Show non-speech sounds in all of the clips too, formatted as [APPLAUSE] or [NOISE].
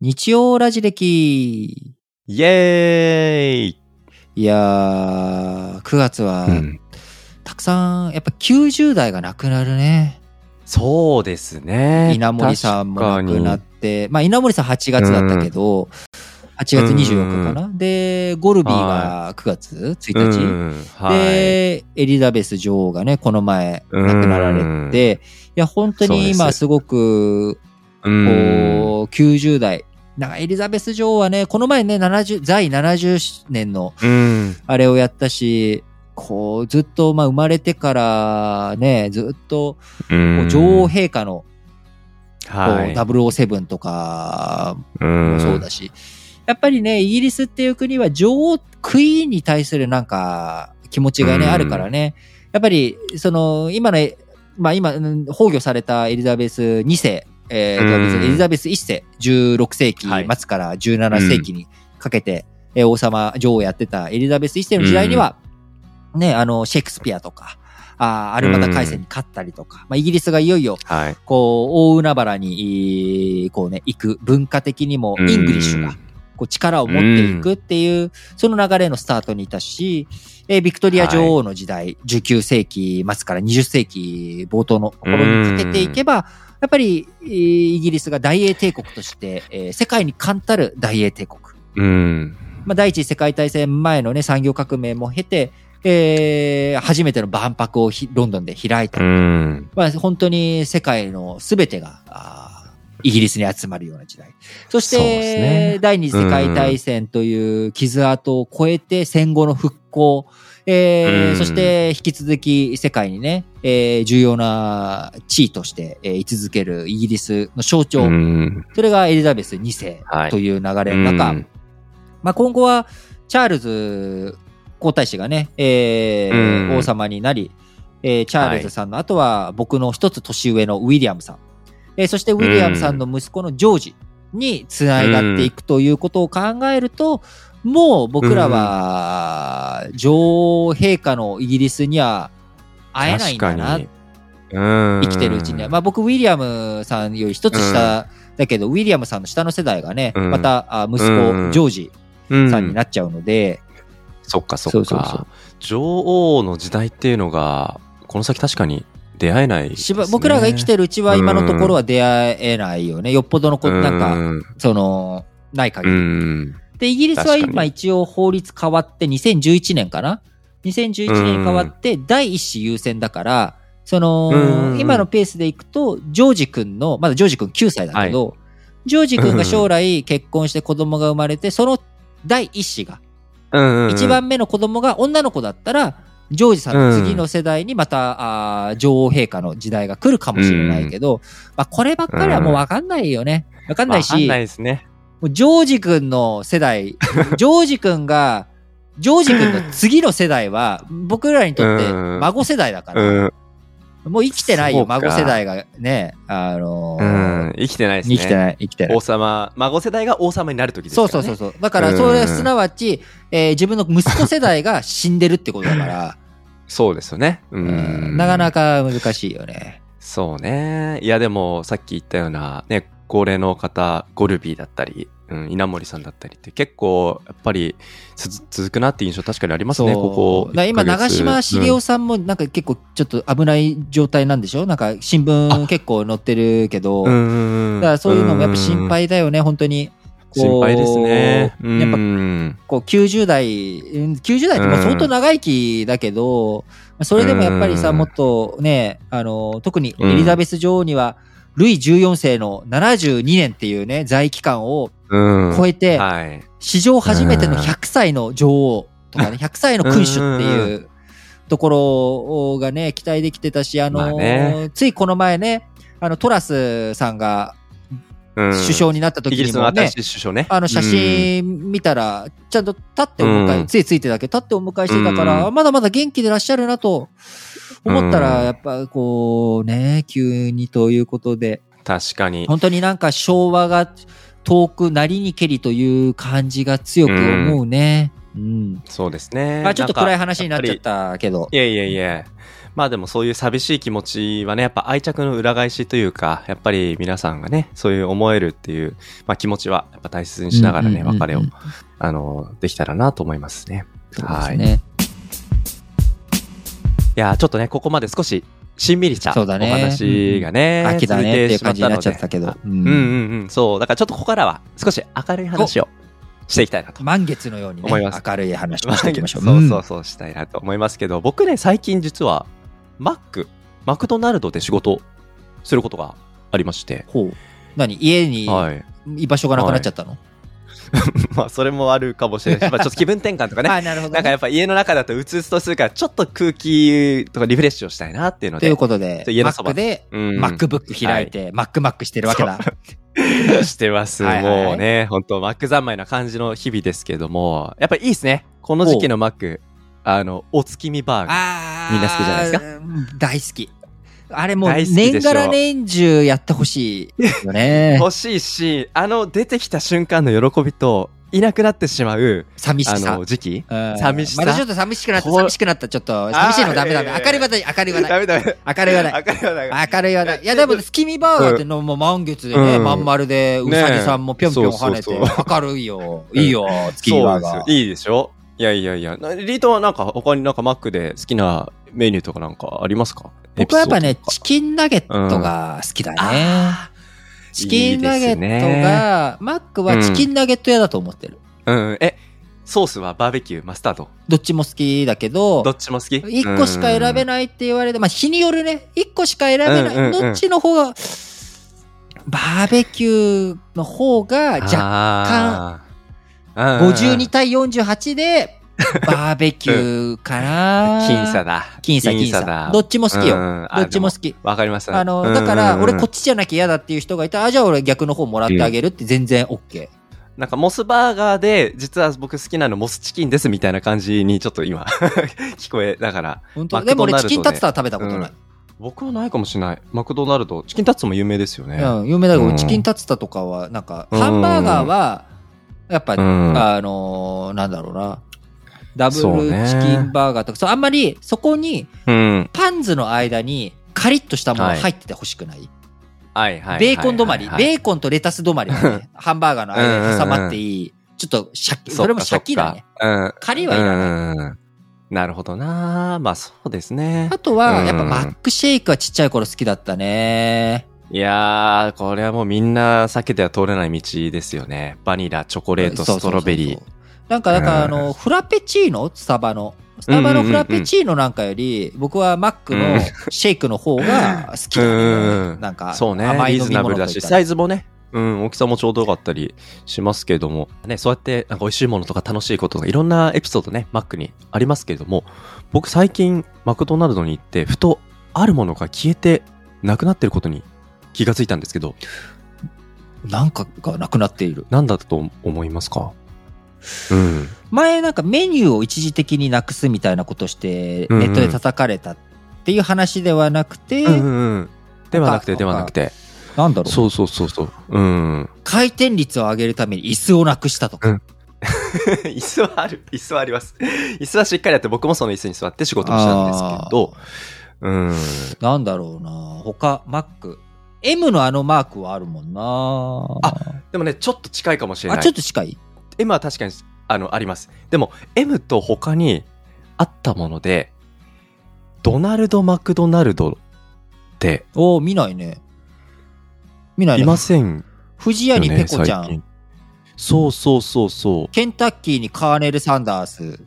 日曜ラジ歴。イエーイ、いやー、9月は、うん。たくさん、やっぱ90代が亡くなるね。そうですね。稲森さんも亡くなっ確て、まあ稲森さん8月だったけど、8月24日かな。で、ゴルビーが9月1かに日？うん。はい、で、エリザベス女王がね、この前亡くなられて、いや、本当に今すごく、うん。こう、90代。なんかエリザベス女王はね、この前ね、70、在70年のうん。あれをやったし、こう、ずっと、まあ、生まれてからね、ずっと、女王陛下の、こう、はい。007とかそうだし、やっぱりね、イギリスっていう国は女王、クイーンに対するなんか、気持ちがね、うん。あるからね、やっぱり、その、今の、まあ今、うん崩御されたエリザベス2世、えーうん。エリザベス1世、16世紀はい末から17世紀にかけて、えー王様、女王をやってたエリザベス1世の時代には、ね、あの、シェイクスピアとか、あーアルマダ海戦に勝ったりとか、まあイギリスがいよいよ、はい。こう、大海原に、えーこうね、行く、文化的にも、 English が、こう、力を持っていくっていう、その流れのスタートにいたし、えービクトリア女王の時代、19世紀末から20世紀冒頭のところにかけていけば、やっぱり、えーイギリスが大英帝国として、えー世界に冠たる大英帝国。うん。まあ、第一次世界大戦前のね、産業革命も経て、えー初めての万博をひロンドンで開いたう。ん。まあ、本当に世界のすべてが、あーイギリスに集まるような時代。そして、ね第二次世界大戦という傷跡を超えて戦後の復興、えーうん。そして引き続き世界にね、えー重要な地位として、えー居続けるイギリスの象徴、うん。それがエリザベス2世はい。という流れの中、うん。まあ、今後はチャールズ皇太子がね、えーうん。王様になり、えーチャールズさんの後は僕の一つ年上のウィリアムさん、えーそしてウィリアムさんの息子のジョージにつながっていくということを考えると、もう僕らは女王陛下のイギリスには会えないんだな。生きてるうちには。まあ僕、ウィリアムさんより一つ下だけど、ウィリアムさんの下の世代がね、うん。またあ息子、うんジョージうん。さんになっちゃうので、そっかそっか。女王の時代っていうのが、この先確かに出会えないね、僕らが生きてるうちは今のところは出会えないよね。よっぽどのこ、なんか、うんその、ない限うり。ん。で、イギリスは今一応法律変わって2011年かな ?2011 年に変わって第一子優先だから、そのう、ん今のペースでいくと、ジョージ君の、まだジョージ君9歳だけど、ジョージ君が将来結婚して子供が生まれて、その第一子が。一番目の子供が女の子だったら、ジョージさんの次の世代にまた、あー女王陛下の時代が来るかもしれないけど、まあこればっかりはもうわかんないよね。わかんないし、わかんないですね。ジョージ君の世代、[LAUGHS] ジョージ君が、ジョージ君の次の世代は、僕らにとってうん孫世代だかうら、ん。もう生きてないよ、孫世代がね、あのうーん。生きてないですね。生きてない、生きてない王。様、孫世代が王様になる時ですね。そうそうそうそう。だから、それすなわち、えー自分の息子世代が死んでるってことだから、[LAUGHS] そうですよね。ううんん。なかなか難しいよね。そうね。いや、でも、さっき言ったような、ね、高齢の方、ゴルビーだったり、うん、稲森さんだったりって結構、やっぱり続くなって印象確かにありますね、ここ今、1ヶ長月。嶋茂雄さんもなんか結構ちょっと危ない状態なんでしょ？なんか新聞結構載ってるけど、うんうんうん。だからそういうのもやっぱ心配だよね、本当に。心配ですね。やっぱうんこう90代、うん90代ってもう相当長生きだけど、それでもやっぱりさ、うん。もっとね、あの、特にエリザベス女王には、ルイ14世の72年っていうね、在位期間をうん。超えて、はい。史上初めてのうん100歳の女王とかね、[LAUGHS] 100歳の君主っていうところがね、期待できてたし、あの、まあねついこの前ね、あの、トラスさんがうん首相になった時にもねスの新し、い首相ね。あの写真見たら、ちゃんと立ってお迎え、うんついついてだけ立ってお迎えしてたから、うんまだまだ元気でいらっしゃるなと思ったら、うんやっぱこうね、急にということで、うん。確かに。本当になんか昭和が遠くなりにけりという感じが強く思うね。うん。そうですね。まあちょっと暗い話になっちゃっ。たけど。いやいやいや。まあでもそういう寂しい気持ちはね、やっぱ愛着の裏返しというか、やっぱり皆さんがね、そういう思えるっていう、まあ気持ちはやっぱ大切にしながらね、うんうんうんうん別れを、あの、できたらなと思いますね。そうではい。いすね。や、ちょっとね、ここまで少し、しんみりしたおそうだね話がね、秋だねっていう感じになっちゃってたけど。うんうんうん。そう。だからちょっとここからは少し明るい話をしていきたいなと。満月のようにね、思います明るい話をしていきましょう。そうそうそうしたいなと思いますけど、僕ね、最近実は、マック、マクドナルドで仕事することがありまして。ほう。何？家にはい。居場所がなくなっちゃったの、[LAUGHS] まあ、それもあるかもしれないし、[LAUGHS] まあ、ちょっと気分転換とかね。あなるほど、ね。なんかやっぱ家の中だとうつうつとするから、ちょっと空気とかリフレッシュをしたいなっていうのでという、ことで、家のそばで、うん MacBook 開いて、MacMac してるわけだ。[LAUGHS] してます。はいはいはいもうね、本当マック三昧な感じの日々ですけども、やっぱりいいですね。この時期のマック、あの、お月見バーガー。みんな好きじゃないですか？うん大好き。あれもう年がら年中やってほしいよね。[LAUGHS] 欲しいし、あの出てきた瞬間の喜びと、いなくなってしまう、あ寂しさの、。時期？うん寂しさ？またちょっと寂しくなった、寂しくなった、ちょっと。寂しいのダメダメ。明るい話題、明るい話題。ダメダメ。明るい話題。明るい話題明るい話題。いや、でも、月見バーガーってのもう満月でね、うんまん丸で、うさぎさんもぴょんぴょん跳ねて明るいよ。いいよ、月見バーガー。いいでしょ？いやいやいや。なリートはなんか他になんかマックで好きなメニューとかなんかありますか？僕はやっぱねチキンナゲットが好きだね。あチキンナゲットが、マックはチキンナゲット屋だと思ってる。うん。え、ソースはバーベキュー、マスタード？どっちも好きだけどど、っちも好き？一個しか選べい。ないって言われて、まあ日によるね、一個しか選べない。うんうんうんどっちの方が、バーベキューの方が若干、干、52対48で、バーベキューかな [LAUGHS] 僅差だ。僅差僅差だ。どっちも好きようんどっちも好き。でわかりました。あの、だから、俺こっち。ちじゃなきゃ嫌だっていう人がいたら、あ、じゃあ俺逆の方もらってあげるって全然 OK。なんかモスバーガーで、実は僕好きなのモスチキンですみたいな感じにちょっと今、[LAUGHS] 聞こえながら。本当？マクでも俺チキンタツタは食べたことない。僕はないかもしれない。マクドナルド。チキンタッツも有名ですよね。うん、有名だけど、うんチキンタツタとかは、なんか、うんハンバーガーは、やっぱ、うんあのーなんだろうな。ダブルチキンバーガーとか、そうあんまりそこにうん。パンズの間にカリッとしたもの入っててほしくない、はいはい。ベーコン止まり、ベーコンとレタス止まりがね、ハンバーガーの間に挟まっていい。ちょっとシャキ、それもシャキだね。。うん。カリはいらない。うんなるほどなまあそうですねあ。とは、うんやっぱマックシェイクはちっちゃい頃好きだったね。いやー、これはもうみんな避けては通れない道ですよね。バニラ、チョコレート、ストロベリー。なんか、だから、あの、フラペチーノ？スタバの。スタバのフラペチーノなんかより、僕はマックのシェイクの方が好きだうね。んなんか、そうね。甘いナブルだし、サイズもね、うん、大きさもちょうどよかったりしますけれども、ね、そうやってなんか美味しいものとか楽しいこととかいろんなエピソードね、マックにありますけれども、僕最近マクドナルドに行って、ふとあるものが消えてなくなってることに気がついたんですけど、なんかがなくなっている。何だと思いますか？うん。前なんかメニューを一時的になくすみたいなことして、ネットで叩かれたっていう話ではなくて、うんうんうん。ではなくて、他ではなくて。なんだろう。そうそうそうそう。うん。回転率を上げるために椅子をなくしたとか。うん [LAUGHS] 椅子はある。椅子はあります。椅子はしっかりあって、僕もその椅子に座って仕事をしたんですけど、うん。なんだろうな他、マック。M のあのマークはあるもんなあでもね、ちょっと近いかもしれない。あ、ちょっと近い？M は確かに、あの、あります。でも、M と他にあったもので、ドナルド・マクドナルドっておー見ないね。見ないね。いません藤屋にペコちゃん。最近。そうそうそうそう。ケンタッキーにカーネル・サンダース。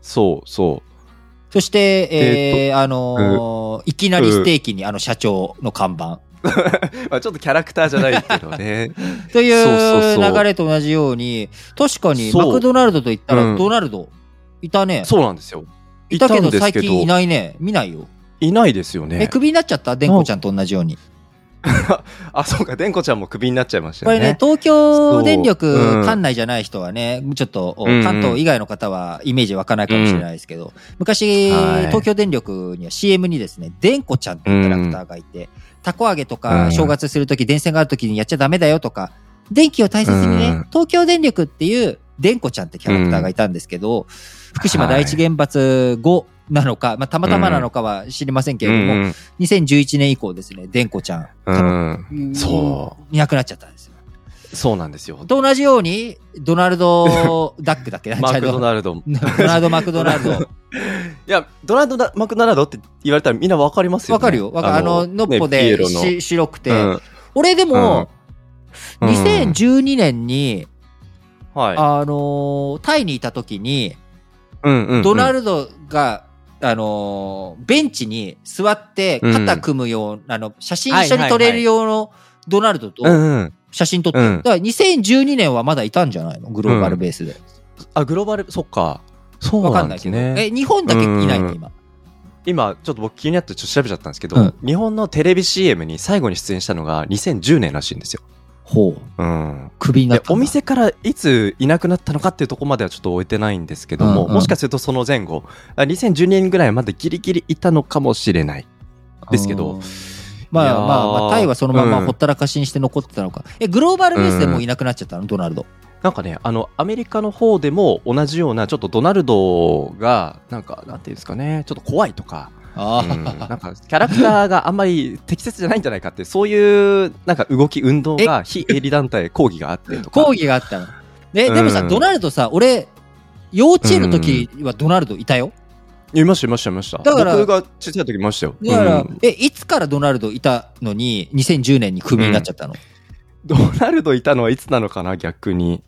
そうそう。そして、ええーあのーいきなりステーキにあの社長の看板。[LAUGHS] まあちょっとキャラクターじゃないけどね。[LAUGHS] といそう流れと同じように、確かにマクドナルドと言ったらうんドナルド、いたね。そうなんですよ。いたけど最近いないね。見ないよ。いないですよえ、ね。クビになっちゃった？デンコちゃんと同じように。[LAUGHS] あ、そうか、デンコちゃんもクビになっちゃいましたよね。これね、東京電力ん管内じゃない人はね、ちょっと、関東以外の方はイメージ湧かないかもしれないですけど、昔、はい東京電力には CM にですね、でんこちゃんっていうキャラクターがいて、たこ揚げとうん。か正月するとき、電線があるときにやっちゃダメだよとか、電気を大切にね、うん。東京電力っていうでんこちゃんってキャラクターがいたんですけど、福島第一原発後なのか、まあ、たまたまなのかは知りませんけれども、うん。2011年以降ですね、デンコちゃん、ういなくなっちゃったんですよ。う。そうなんですよ。と同じように、ドナルド [LAUGHS]・ ダックだっけ？マクドナナルド。い [LAUGHS] ドナルド・マクドナルド。[LAUGHS] や、ドナルドだ、マクドナルドって言われたらみんなわかりますよね。わかるよ。わかる。あの、のっぽでロのし白くて。うん俺でも、うん2012年に、はい。あのータイにいた時に、うんうんうんドナルドが、あのーベンチに座って肩組むよう、あの、写真一緒に撮れる用のドナルドとうんうん。写真撮って、うんだから2012年はまだいたんじゃないの？グローバルベースで。あ、グローバル、そっか。そうなわかんないけど。んですね。え、日本だけいないの？うん今。今、ちょっと僕気になってちょっと調べちゃったんですけど、うん日本のテレビ CM に最後に出演したのが2010年らしいんですよ。ほう。うん。クビになったお店からいついなくなったのかっていうところまではちょっと置いてないんですけども、うんうんもしかするとその前後、あ2012年ぐらいまでギリギリいたのかもしれない。ですけどうんまあまあまあ、タイはそのままうんほったらかしにして残ってたのか。え、グローバルベースでもういなくなっちゃったの？ドナルド。なんかね、あの、アメリカの方でも同じような、ちょっとドナルドが、なんか、なんていうんですかね、ちょっと怖いとか、あうんなんか、キャラクターがあんまり適切じゃないんじゃないかって、そういう、なんか動き、運動が非営利団体抗議があってとか。抗議があったの。で、でもさ、うんドナルドさ、俺、幼稚園の時はドナルドいたよ。いました、いました、いました。だから僕が小さい時いましたよ。だから、うんえ、いつからドナルドいたのに、2010年にクビになっちゃったの、ドナルドいたのはいつなのかな、逆に。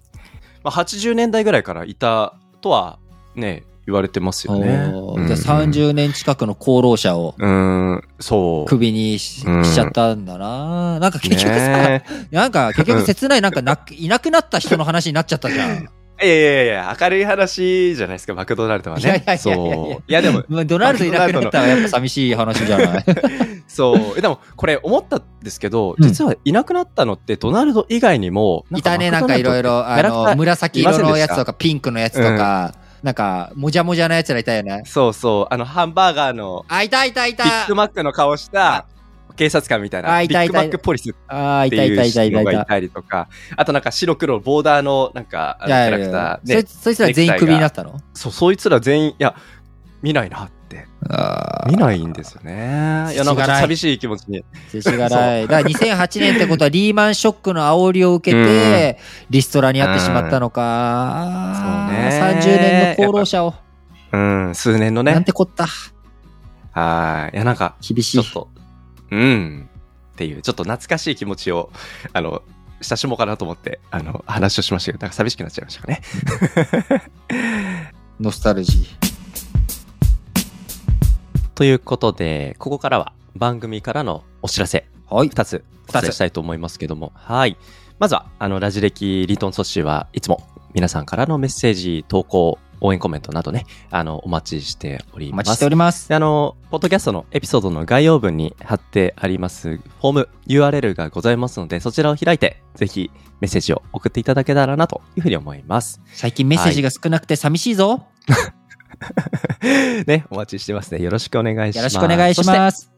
まあ、80年代ぐらいからいたとは、ね、言われてますよね。じゃあ30年近くの功労者をうん、うん、そう。クビにし,、うんちゃったんだな。なんか結局さ、ねなんか結局切ない、なんかな、いなくなった人の話になっちゃったじゃん。[LAUGHS] いやいやいや、明るい話じゃないですか、マクドナルドはね。いやいやいやそう。いや、でも、まあドナルドいなくなったらやっぱ寂しい話じゃない。[LAUGHS] そう。えでも、これ思ったんですけど、うん実はいなくなったのって、ドナルド以外にも、いたね、なんかいろいろ、あの、紫色のやつとか、ピンクのやつとか、なんか、もじゃもじゃなやつらいたよね。そうそう、あの、ハンバーガーの、あ、いたいたいビたッグマックの顔した、警察官みたいな、あいたいたビッグマックポリスっあー、いてたいう。人がいたりとか、あとなんか白黒ボーダーの、なんか、キャラクターでそい、つら全員クビになったの？そう、そいつら全員、いや、見ないなって。あ見ないんですよね。いや、なんか寂しい気持ちに。世知辛い。だから2008年ってことはリーマンショックの煽りを受けて、リストラにあってしまったのか。そうね30年の功労者を。うん、数年のなんね。てこった。はい。いや、なんか、厳しいちょっ。と、うん。っていう、ちょっと懐かしい気持ちを、あの、親しもうかなと思って、あの、話をしましたけど、なんか寂しくなっちゃいましたかね。[LAUGHS] ノスタルジー。ということで、ここからは番組からのお知らせ、はい。2つお伝えしたいと思いますけども、はい。まずは、あの、ラジ歴リートンソッシーはいつも皆さんからのメッセージ、投稿、応援コメントなどね、あの、お待ちしております。お待ちしております。であの、ポッドキャストのエピソードの概要文に貼ってありますフォーム URL がございますので、そちらを開いて、ぜひメッセージを送っていただけたらなというふうに思います。最近メッセージが少なくて寂しいぞ。[LAUGHS] ね、お待ちしてますね。よろしくお願いします。よろしくお願いします。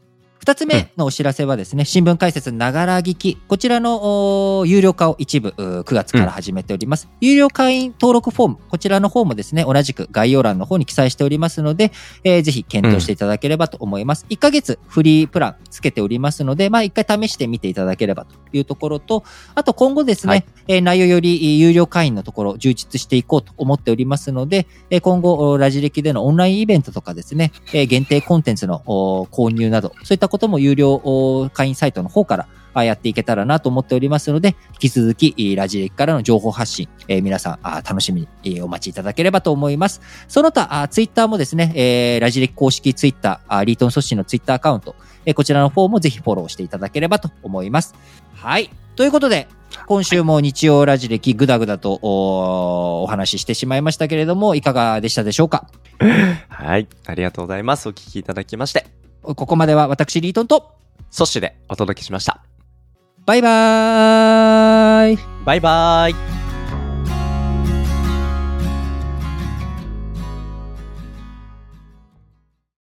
二つ目のお知らせはですね、新聞解説ながら聞き。こちらのお有料化を一部うー9月から始めております。有料会員登録フォーム、こちらの方もですね、同じく概要欄の方に記載しておりますので、えーぜひ検討していただければと思います。1ヶ月フリープランつけておりますので、まあ一回試してみていただければというところと、あと今後ですね、はいえー内容より有料会員のところ充実していこうと思っておりますので、えー今後、おラジ歴でのオンラインイベントとかですね、えー限定コンテンツのお購入など、そういったこととも有料会員サイトの方からあやっていけたらなと思っておりますので、引き続き、ラジ歴からの情報発信、えー皆さんあ楽しみに、お待ちいただければと思います。その他、あツイッターもですね、えーラジ歴公式ツイッター、あリートン組織のツイッターアカウント、えーこちらの方もぜひフォローしていただければと思います。はい。ということで、今週も日曜ラジ歴ぐだぐだとおお話ししてしまいましたけれども、いかがでしたでしょうか？[LAUGHS] はい。ありがとうございます。お聞きいただきまして、ここまでは私、リートンと、ソッシュでお届けしました。バイバーイバイバイ。